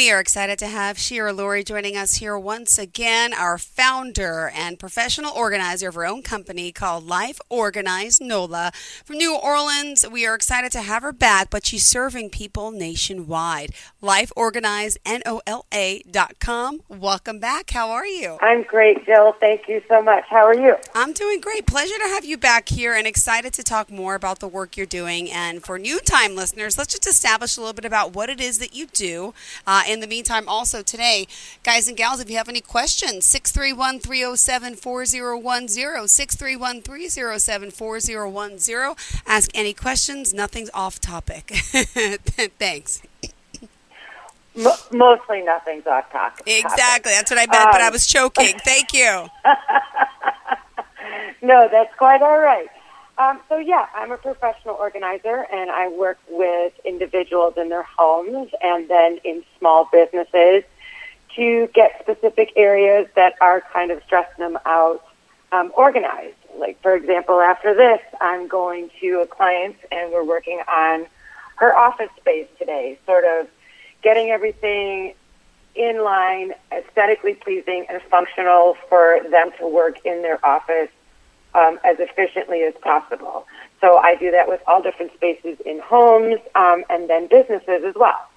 We are excited to have Shira Lurie joining us here once again, our founder and professional organizer of her own company called Life Organized NOLA. From New Orleans, we are excited to have her back, but she's serving people nationwide. Life Organized, N-O-L-A dot com. Welcome back. How are you? I'm great, Jill. Thank you so much. How are you? I'm doing great. Pleasure to have you back here and excited to talk more about the work you're doing. And for new time listeners, let's just establish a little bit about what it is that you do. Uh, in the meantime, also today, guys and gals, if you have any questions, 631 307 4010, 631 307 4010. Ask any questions. Nothing's off topic. Thanks. mostly nothing's off topic. Exactly. That's what I meant, um, but I um, was choking. Thank you. no, that's quite all right. Um, so yeah, I'm a professional organizer, and I work with individuals in their homes and then in small businesses to get specific areas that are kind of stressing them out um, organized. Like for example, after this, I'm going to a client, and we're working on her office space today, sort of getting everything in line, aesthetically pleasing, and functional for them to work in their office um, as efficiently as possible. So I do that with all different spaces in homes um, and then businesses as well.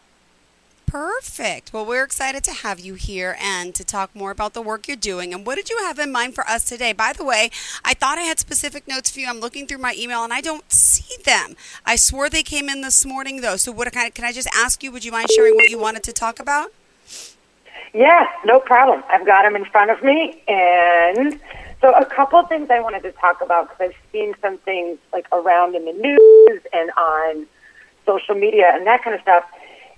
Perfect. Well, we're excited to have you here and to talk more about the work you're doing. And what did you have in mind for us today? By the way, I thought I had specific notes for you. I'm looking through my email and I don't see them. I swore they came in this morning, though. So, what can I, can I just ask you? Would you mind sharing what you wanted to talk about? Yeah, no problem. I've got them in front of me, and so a couple of things I wanted to talk about because I've seen some things like around in the news and on social media and that kind of stuff.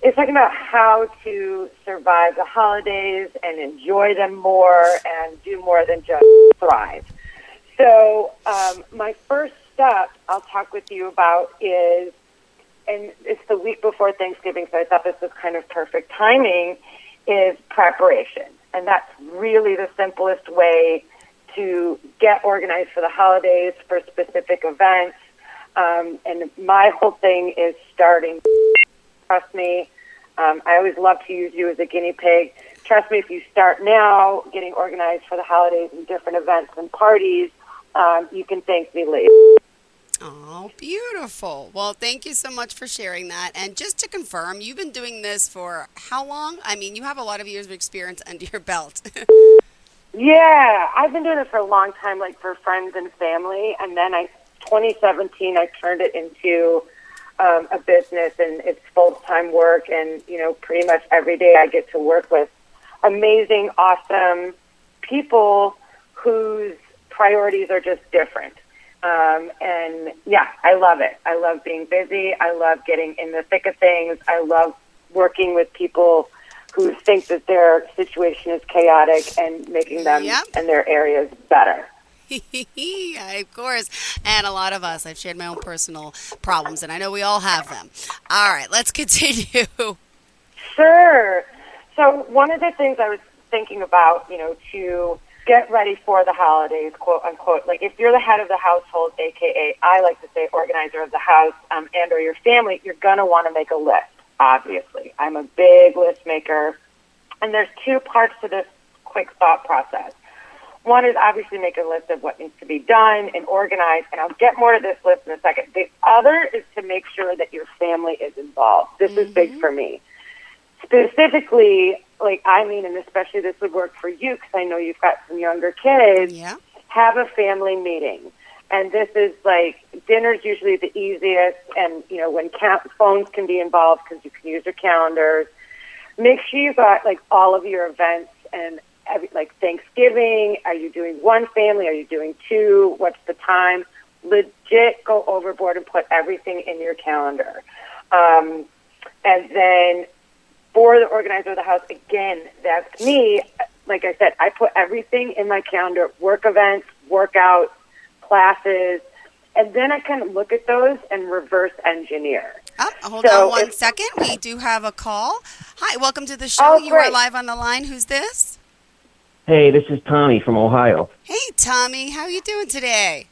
It's talking about how to survive the holidays and enjoy them more and do more than just thrive. So um, my first step I'll talk with you about is, and it's the week before Thanksgiving, so I thought this was kind of perfect timing, is preparation. And that's really the simplest way to get organized for the holidays, for specific events. Um, and my whole thing is starting. Trust me. Um, I always love to use you as a guinea pig. Trust me, if you start now getting organized for the holidays and different events and parties, um, you can thank me later. Oh, beautiful. Well, thank you so much for sharing that. And just to confirm, you've been doing this for how long? I mean, you have a lot of years of experience under your belt. Yeah, I've been doing it for a long time, like for friends and family, and then I, 2017, I turned it into um, a business, and it's full time work, and you know, pretty much every day I get to work with amazing, awesome people whose priorities are just different. Um, and yeah, I love it. I love being busy. I love getting in the thick of things. I love working with people who think that their situation is chaotic and making them yep. and their areas better. of course. And a lot of us. I've shared my own personal problems, and I know we all have them. All right, let's continue. Sure. So, one of the things I was thinking about, you know, to get ready for the holidays, quote unquote, like if you're the head of the household, aka I like to say organizer of the house, um, and or your family, you're going to want to make a list obviously. I'm a big list maker. And there's two parts to this quick thought process. One is obviously make a list of what needs to be done and organized, and I'll get more to this list in a second. The other is to make sure that your family is involved. This mm-hmm. is big mm-hmm. for me. Specifically, like I mean, and especially this would work for you because I know you've got some younger kids. Yeah. Have a family meeting and this is like dinner's usually the easiest and you know when ca- phones can be involved because you can use your calendars. Make sure you've got like all of your events and every, like thanksgiving. Are you doing one family? Are you doing two? What's the time? Legit go overboard and put everything in your calendar. Um, and then for the organizer of the house again that's me. Like i said i put everything in my calendar work events workouts classes, and then I can look at those and reverse engineer. Oh, hold so on one second. We do have a call. Hi, welcome to the show. Oh, you are live on the line. Who's this? Hey, this is Tommy from Ohio. Hey, Tommy. How are you doing today?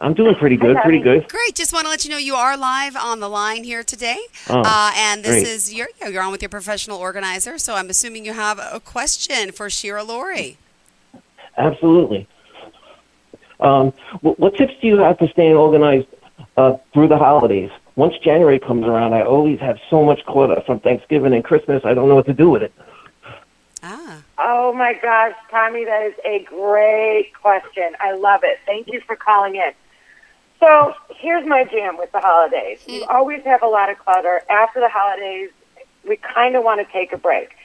I'm doing pretty good, Hi, pretty good. Great. Just want to let you know you are live on the line here today. Oh, uh, and this great. is you're, you know, you're on with your professional organizer. So I'm assuming you have a question for Shira Lurie. Absolutely. Um, what, what tips do you have for staying organized uh, through the holidays? Once January comes around, I always have so much clutter from Thanksgiving and Christmas. I don't know what to do with it. Ah. Oh my gosh, Tommy, that is a great question. I love it. Thank you for calling in. So here's my jam with the holidays. You always have a lot of clutter. After the holidays, we kind of want to take a break.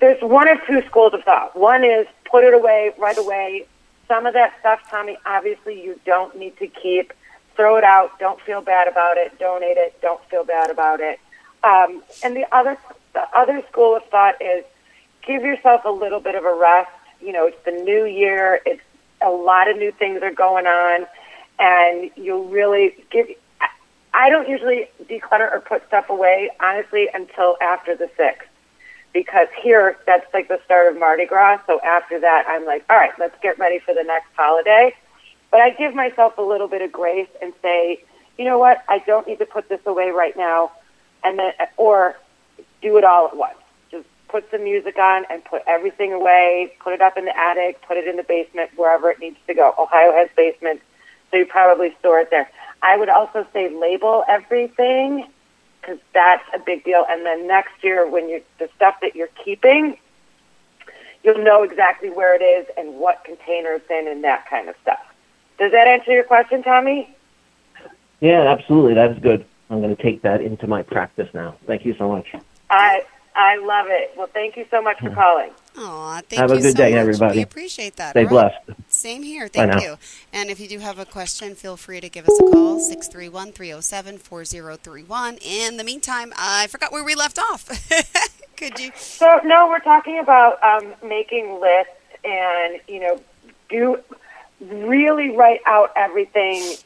There's one of two schools of thought. One is put it away right away. Some of that stuff, Tommy, obviously you don't need to keep. Throw it out. Don't feel bad about it. Donate it. Don't feel bad about it. Um, and the other, the other school of thought is give yourself a little bit of a rest. You know, it's the new year. It's a lot of new things are going on, and you'll really give. I- don't usually declutter or put stuff away, honestly, until after the sixth, because here that's like the start of Mardi Gras. So after that, I'm like, all right, let's get ready for the next holiday. But I give myself a little bit of grace and say, you know what, I don't need to put this away right now, and then or do it all at once. Just put some music on and put everything away. Put it up in the attic. Put it in the basement, wherever it needs to go. Ohio has basements, so you probably store it there. I would also say label everything because that's a big deal. And then next year, when you the stuff that you're keeping, you'll know exactly where it is and what container it's in and that kind of stuff. Does that answer your question, Tommy? Yeah, absolutely. That's good. I'm going to take that into my practice now. Thank you so much. I I love it. Well, thank you so much for calling. Aw, thank Have a good so day, much. everybody. We appreciate that. Stay All right. blessed. Same here. Bye Thank now. you. And if you do have a question, feel free to give us a call, 631 307 4031. In the meantime, I forgot where we left off. Could you? So no, we're talking about um, making lists and you know do really write out everything.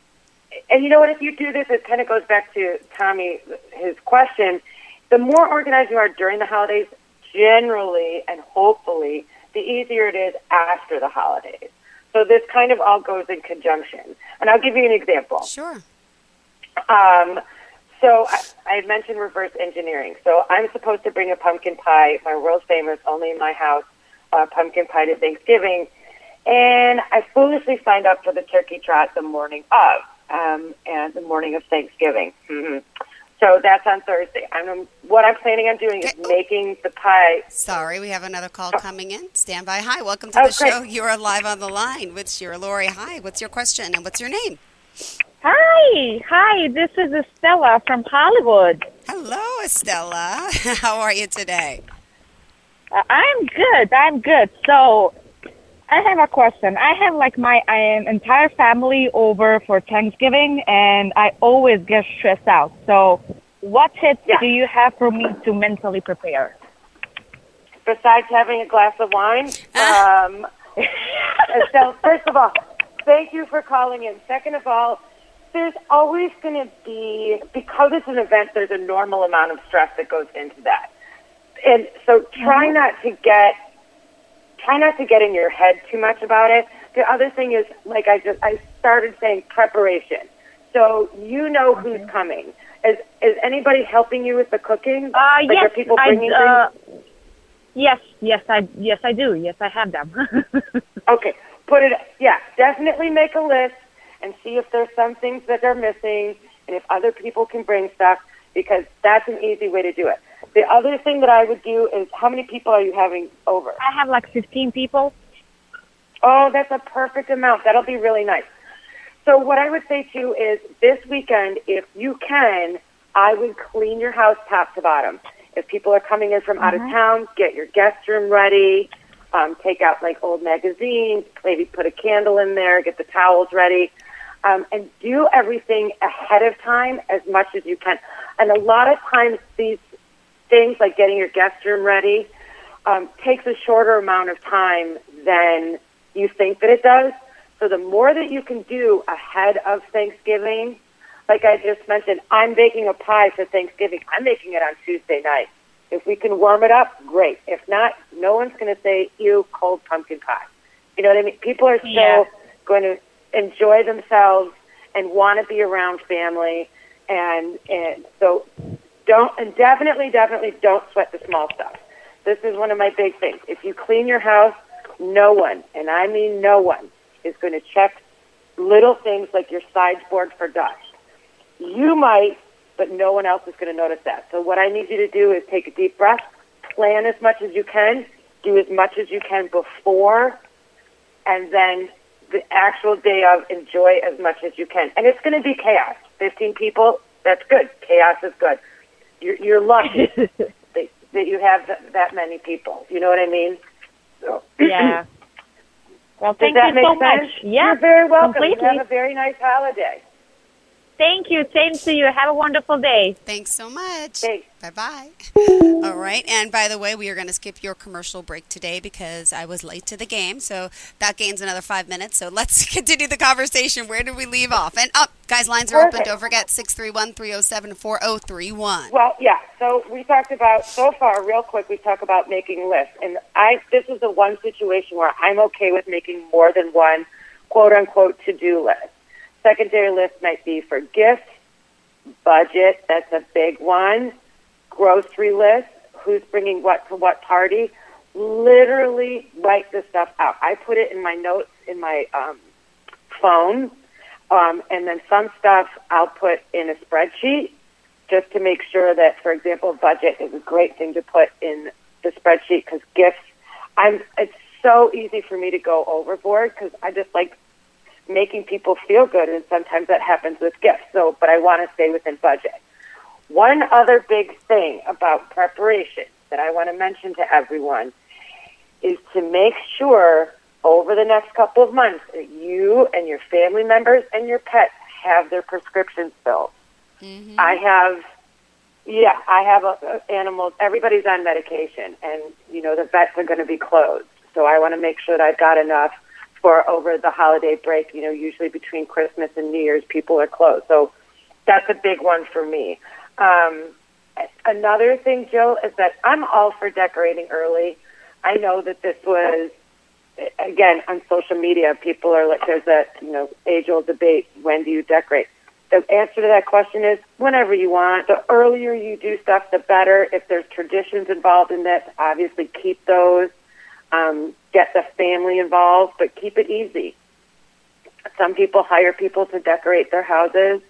And you know what? If you do this, it kind of goes back to Tommy his question. The more organized you are during the holidays, generally and hopefully, the easier it is after the holidays. So this kind of all goes in conjunction. And I'll give you an example. Sure. Um, so I, I mentioned reverse engineering. So I'm supposed to bring a pumpkin pie, my world famous, only in my house, uh, pumpkin pie to Thanksgiving. And I foolishly signed up for the turkey trot the morning of, um, and the morning of Thanksgiving. hmm So that's on Thursday. I'm, what I'm planning on doing is making the pie. Sorry, we have another call coming in. Stand by. Hi, welcome to Oh, the great. show. You are live on the line with Shira Lurie. Hi, what's your question and what's your name? Hi, hi. This is Estella from Hollywood. Hello, Estella. How are you today? Uh, I'm good. I'm good. So, I have a question. I have like my um, entire family over for Thanksgiving, and I always get stressed out. So, what tips Yeah. do you have for me to mentally prepare? Besides having a glass of wine, um, so first of all, thank you for calling in. Second of all, there's always going to be because it's an event. There's a normal amount of stress that goes into that, and so try not to get try not to get in your head too much about it. The other thing is, like I just I started saying, preparation. So you know who's coming. Is is anybody helping you with the cooking? Uh, like yes, are people I, bringing uh, things? yes, yes, I, yes, I do. Yes, I have them. Okay, put it. Yeah, definitely make a list and see if there's some things that are missing, and if other people can bring stuff, because that's an easy way to do it. The other thing that I would do is, how many people are you having over? I have like 15 people. Oh, that's a perfect amount. That'll be really nice. So what I would say too is this weekend, if you can, I would clean your house top to bottom. If people are coming in from out of town, get your guest room ready. Um, take out like old magazines, maybe put a candle in there, get the towels ready, um, and do everything ahead of time as much as you can. And a lot of times these things like getting your guest room ready um, takes a shorter amount of time than you think that it does. So the more that you can do ahead of Thanksgiving, like I just mentioned, I'm baking a pie for Thanksgiving. I'm making it on Tuesday night. If we can warm it up, great. If not, no one's going to say, ew, cold pumpkin pie. You know what I mean? People are still Yeah. going to enjoy themselves and want to be around family. And, and so don't, and definitely, definitely don't sweat the small stuff. This is one of my big things. If you clean your house, no one, and I mean no one, is going to check little things like your sideboard for dust. You might, but no one else is going to notice that. So what I need you to do is take a deep breath, plan as much as you can, do as much as you can before, and then the actual day of enjoy as much as you can. And it's going to be chaos. 15 people, that's good. Chaos is good. You're, you're lucky that, that you have that, that many people. You know what I mean? So, Yeah. Well, thank that you so sense? much. Yeah, You're very welcome. completely. Have a very nice holiday. Thank you. Same to you. Have a wonderful day. Thanks so much. Thanks. Bye bye. All right. And by the way, we are going to skip your commercial break today because I was late to the game. So that gains another five minutes. So let's continue the conversation. Where did we leave off? And up, guys, lines are open. Don't forget 631 307 4031. Well, yeah. So we talked about so far, real quick. We talk about making lists, and I this is the one situation where I'm okay with making more than one quote unquote to do list. Secondary list might be for gifts, budget. That's a big one. Grocery list. Who's bringing what to what party? Literally write this stuff out. I put it in my notes in my um, phone, um, and then some stuff I'll put in a spreadsheet just to make sure that, for example, budget is a great thing to put in the spreadsheet because gifts. I'm. It's so easy for me to go overboard because I just like making people feel good, and sometimes that happens with gifts. So, but I want to stay within budget. One other big thing about preparation that I want to mention to everyone is to make sure over the next couple of months that you and your family members and your pets have their prescriptions filled. I have, yeah, I have uh, uh, animals. Everybody's on medication, and you know the vets are going to be closed. So I want to make sure that I've got enough for over the holiday break. You know, usually between Christmas and New Year's, people are closed. So that's a big one for me. Um, another thing, Jill, is that I'm all for decorating early. I know that this was again on social media. People are like, there's that you know age old debate: when do you decorate? The answer to that question is whenever you want. The earlier you do stuff, the better. If there's traditions involved in this, obviously keep those. Um, get the family involved, but keep it easy. Some people hire people to decorate their houses.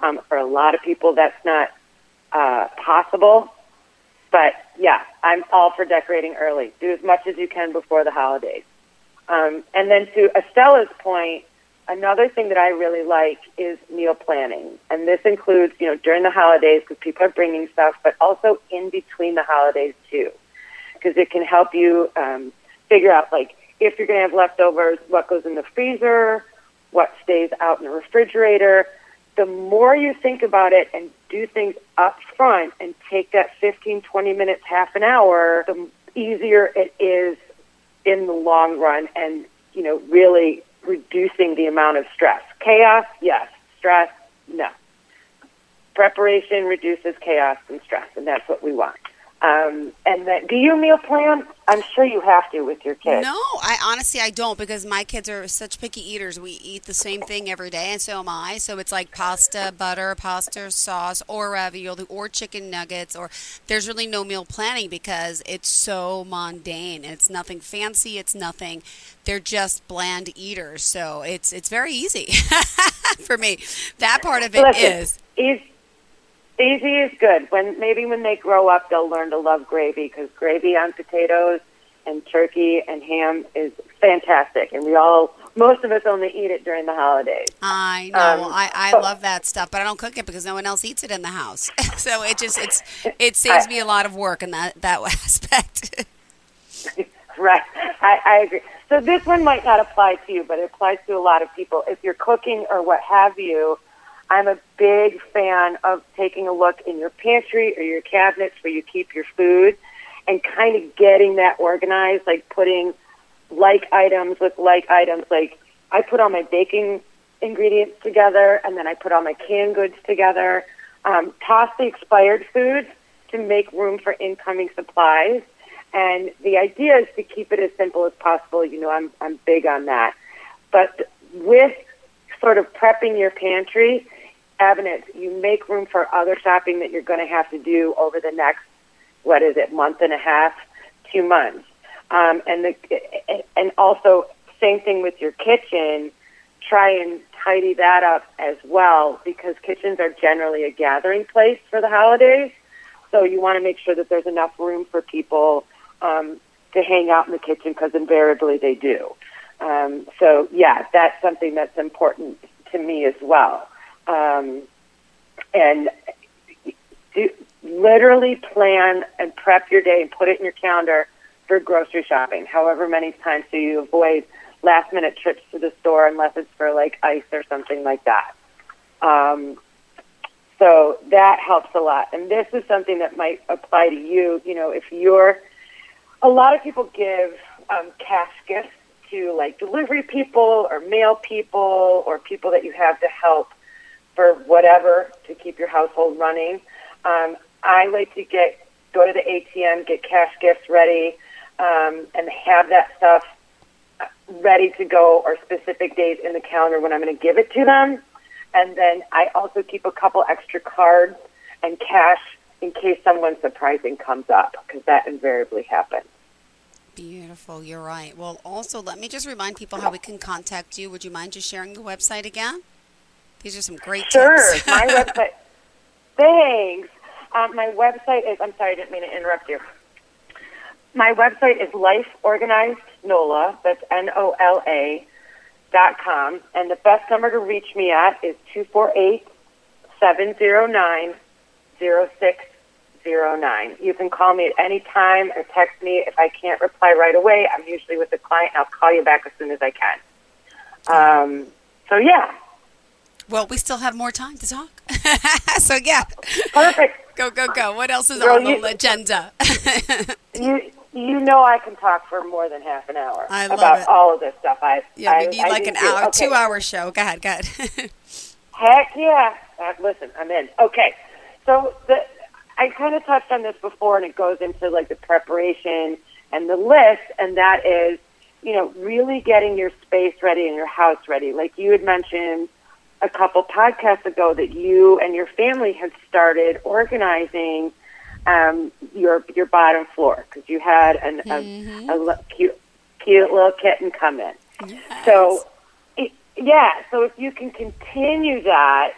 Um, for a lot of people, that's not uh, possible. But yeah, I'm all for decorating early. Do as much as you can before the holidays. Um, and then to Estella's point, another thing that I really like is meal planning. And this includes, you know, during the holidays because people are bringing stuff, but also in between the holidays too. Because it can help you um, figure out, like, if you're going to have leftovers, what goes in the freezer, what stays out in the refrigerator. The more you think about it and do things up front and take that 15, 20 minutes, half an hour, the easier it is in the long run and, you know, really reducing the amount of stress. Chaos, yes. Stress, no. Preparation reduces chaos and stress, and that's what we want. Um, and then, do you meal plan? I'm sure you have to with your kids. No, I honestly I don't because my kids are such picky eaters. We eat the same thing every day, and so am I. So it's like pasta, butter, pasta sauce, or ravioli, or chicken nuggets, or there's really no meal planning because it's so mundane. It's nothing fancy. It's nothing. They're just bland eaters. So it's it's very easy for me. That part of it Listen, is. Easy, easy is good. When maybe when they grow up, they'll learn to love gravy because gravy on potatoes and turkey and ham is fantastic, and we all most of us only eat it during the holidays. I know. Um, I, I love that stuff, but I don't cook it because no one else eats it in the house. so it just it's it saves me a lot of work in that that aspect. Right. I, I agree. So this one might not apply to you, but it applies to a lot of people. If you're cooking or what have you, I'm a big fan of taking a look in your pantry or your cabinets where you keep your food and kind of getting that organized, like putting like items with like items. Like I put all my baking ingredients together and then I put all my canned goods together. Um, toss the expired foods to make room for incoming supplies. And the idea is to keep it as simple as possible. You know, I'm I'm big on that. But with sort of prepping your pantry, evidence you make room for other shopping that you're going to have to do over the next, what is it, month and a half, two months. Um, and the, and also same thing with your kitchen. Try and tidy that up as well because kitchens are generally a gathering place for the holidays. So you want to make sure that there's enough room for people um, to hang out in the kitchen because invariably they do. Um, so yeah, that's something that's important to me as well. Um, and do, literally plan and prep your day and put it in your calendar for grocery shopping. However many times do you avoid last minute trips to the store unless it's for like ice or something like that. Um, so that helps a lot. And this is something that might apply to you. You know, if you're, a lot of people give um, cash gifts to like delivery people or mail people or people that you have to help for whatever to keep your household running. Um, I like to get go to the ATM, get cash gifts ready, um, and have that stuff ready to go or specific days in the calendar when I'm going to give it to them. And then I also keep a couple extra cards and cash in case someone surprising comes up because that invariably happens. Beautiful. You're right. Well, also, let me just remind people how we can contact you. Would you mind just sharing the website again? These are some great sure. tips. my website. Thanks. Um, my website is. I'm sorry, I didn't mean to interrupt you. My website is Life Organized Nola. That's N O L A dot com, and the best number to reach me at is two four eight seven zero nine zero six zero nine. You can call me at any time or text me. If I can't reply right away, I'm usually with the client. I'll call you back as soon as I can. Um, so yeah, Well, we still have more time to talk. so, yeah. perfect. Go, go, go. What else is on the agenda? You you know I can talk for more than half an hour I about it. all of this stuff. I yeah, I, we need I like do an hour, Okay. two hour show. Go ahead, go ahead. Heck yeah! Uh, listen, I'm in. Okay, so the I kind of touched on this before, and it goes into like the preparation and the list, and that is, you know, really getting your space ready and your house ready. Like you had mentioned a couple podcasts ago that you and your family had started organizing um, your your bottom floor because you had an, a, a li- cute cute little kitten come in. So, it, yeah, so if you can continue that,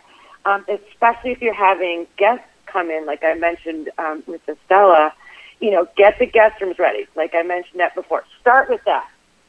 um, especially if you're having guests come in, like I mentioned um, with Estella, you know, get the guest rooms ready. Like I mentioned that before. Start with that.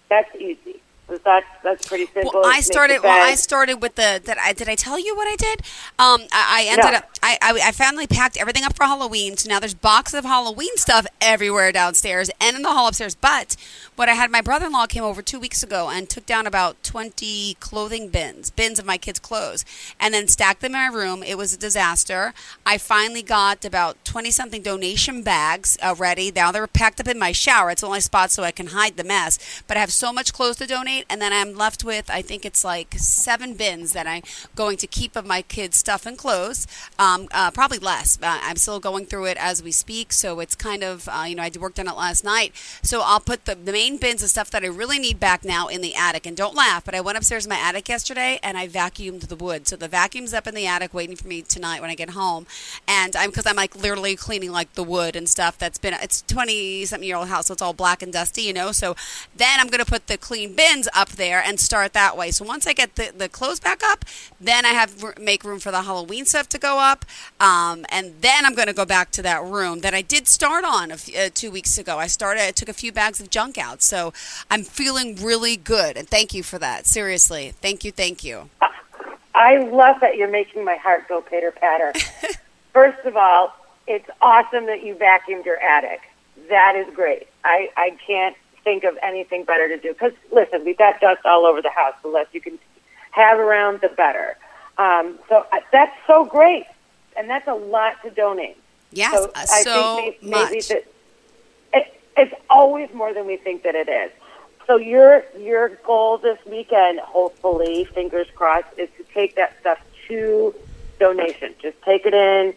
That's easy. That's that's pretty simple. Well, I started. Well, I started with the. Did I did I tell you what I did? Um, I, I ended No. up. I, I I finally packed everything up for Halloween. So now there's boxes of Halloween stuff everywhere downstairs and in the hall upstairs. But what I had, my brother-in-law came over two weeks ago and took down about 20 clothing bins, bins of my kids' clothes, and then stacked them in my room. It was a disaster. I finally got about 20 something donation bags uh, ready. Now they're packed up in my shower. It's the only spot so I can hide the mess. But I have so much clothes to donate, and then I'm left with I think it's like seven bins that I'm going to keep of my kids' stuff and clothes. Um, uh, probably less. I'm still going through it as we speak, so it's kind of uh, you know I worked on it last night. So I'll put the, the main bins of stuff that I really need back now in the attic. And don't laugh, but I went upstairs in my attic yesterday and I vacuumed the wood. So the vacuum's up in the attic waiting for me tonight when I get home. And I'm because I'm like literally cleaning like the wood and stuff that's been it's 20 something year old house, so it's all black and dusty, you know. So then I'm gonna put the clean bins up there and start that way. So once I get the, the clothes back up, then I have make room for the Halloween stuff to go up, um, and then I'm gonna go back to that room that I did start on a f- uh, two weeks ago. I started, I took a few bags of junk out, so I'm feeling really good. And thank you for that. Seriously, thank you, thank you. I love that you're making my heart go pitter patter. First of all, it's awesome that you vacuumed your attic. That is great. I, I can't think of anything better to do. Because, listen, we've got dust all over the house. The less you can have around, the better. Um, so uh, that's so great. And that's a lot to donate. Yes, So uh, I so think may- maybe much. that it, it's always more than we think that it is. So your your goal this weekend, hopefully, fingers crossed, is to take that stuff to donation. Just take it in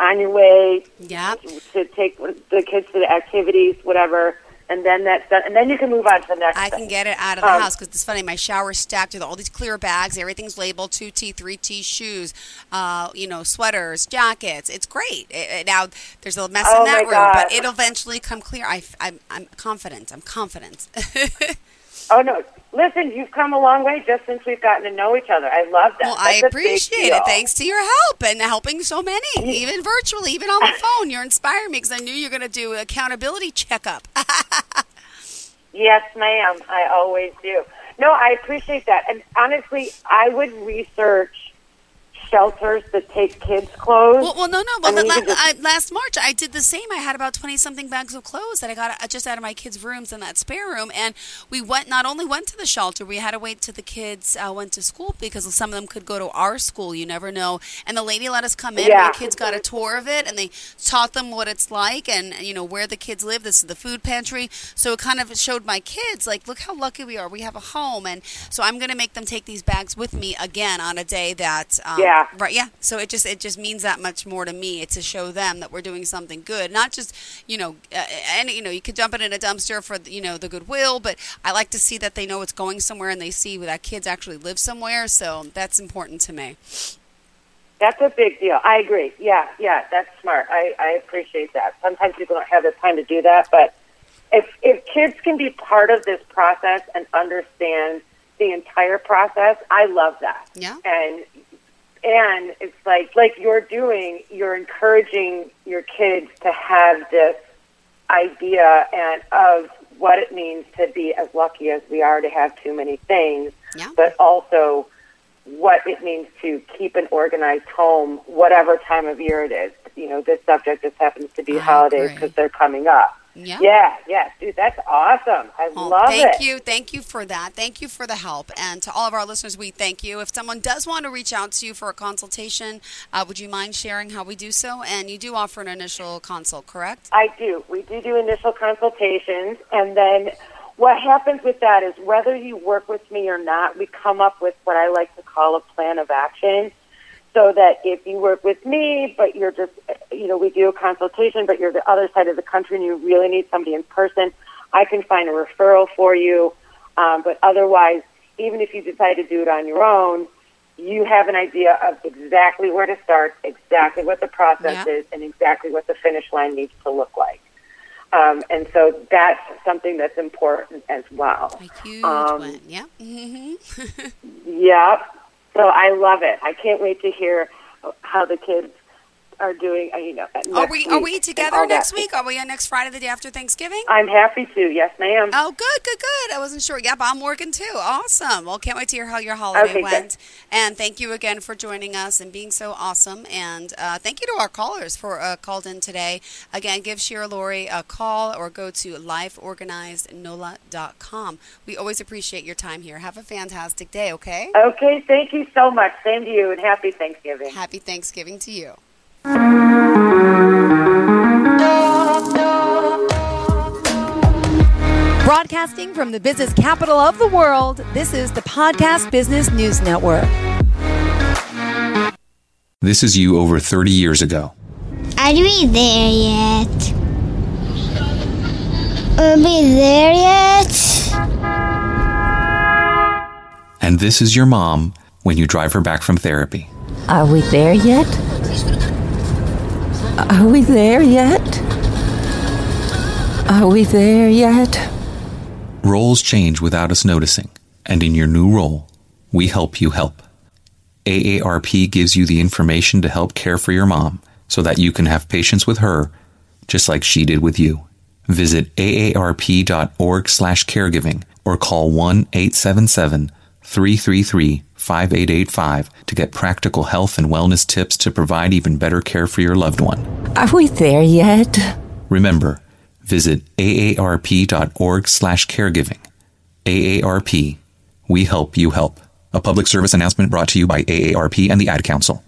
on your way yeah. to take the kids to the activities, whatever. And then that's done, and then you can move on to the next. I thing. can get it out of the Um, house because it's funny. My shower's stacked with all these clear bags. Everything's labeled two T, three T shoes, uh, you know, sweaters, jackets. It's great. It, it- now there's a little mess Oh in that room, but it'll eventually come clear. I, am I'm confident. I'm confident. Oh no! Listen, you've come a long way just since we've gotten to know each other. I love that. well, I That's big appreciate it. Thanks to your help and helping so many, mm. even virtually, even on the phone. You're inspiring me because I knew you were going to do accountability checkup. Yes, ma'am. I always do. No, I appreciate that. And honestly, I would research shelters that take kids' clothes. Well, well, no, no. Well, la- just- I, last March I did the same. I had about twenty something bags of clothes that I got just out of my kids' rooms in that spare room, and we went. Not only went to the shelter, we had to wait till the kids uh, went to school because some of them could go to our school. You never know. And the lady let us come in. Yeah. And the kids got a tour of it, and they taught them what it's like, and you know where the kids live. This is the food pantry, so it kind of showed my kids like, look how lucky we are. We have a home, and so I'm going to make them take these bags with me again on a day that. Um, Yeah. Right. Yeah. So it just it just means that much more to me. It's to show them that we're doing something good, not just you know, uh, and you know, you could dump it in a dumpster for you know the goodwill, but I like to see that they know it's going somewhere and they see that kids actually live somewhere. So that's important to me. That's a big deal. I agree. Yeah, yeah, that's smart. I, I appreciate that. Sometimes people don't have the time to do that, but if if kids can be part of this process and understand the entire process, I love that. Yeah. And and it's like like you're doing, you're encouraging your kids to have this idea and of what it means to be as lucky as we are to have too many things, Yeah. but also what it means to keep an organized home, whatever time of year it is. You know, this subject just happens to be I holidays because they're coming up. Yeah. Yeah, yeah, dude, that's awesome. I Well, love thank it. Thank you. Thank you for that. Thank you for the help. And to all of our listeners, we thank you. If someone does want to reach out to you for a consultation, uh, would you mind sharing how we do so? And you do offer an initial consult, correct? I do. We do do initial consultations, and then what happens with that is whether you work with me or not, we come up with what I like to call a plan of action. So that if you work with me, but you're just, you know, we do a consultation, but you're the other side of the country and you really need somebody in person, I can find a referral for you. Um, but otherwise, even if you decide to do it on your own, you have an idea of exactly where to start, exactly what the process Yeah. is, and exactly what the finish line needs to look like. Um, and so that's something that's important as well. A huge Um, win. Yeah. hmm Yep. So I love it. I can't wait to hear how the kids are doing. uh, You know, Are we are we together next that. week? Are we on next Friday, the day after Thanksgiving? I'm happy to. Yes, ma'am. Oh, good, good, good. I wasn't sure. Yep, I'm working too. Awesome. Well, can't wait to hear how your holiday Okay, good. went. And thank you again for joining us and being so awesome. And uh, thank you to our callers for uh, called in today. Again, give Shira Lurie a call or go to lifeorganizednola.com. We always appreciate your time here. Have a fantastic day, okay? Okay. Thank you so much. Same to you, and happy Thanksgiving. Happy Thanksgiving to you. Broadcasting from the business capital of the world, this is the Podcast Business News Network. This is you over 30 years ago. Are we there yet? Are we there yet? And this is your mom when you drive her back from therapy. Are we there yet? Are we there yet? Are we there yet? Roles change without us noticing, and in your new role, we help you help. AARP gives you the information to help care for your mom so that you can have patience with her just like she did with you. Visit aarp.org/caregiving or call 1-877-333-5885 to get practical health and wellness tips to provide even better care for your loved one. Are we there yet? Remember, visit aarp.org/caregiving. AARP, we help you help. A public service announcement brought to you by AARP and the Ad Council.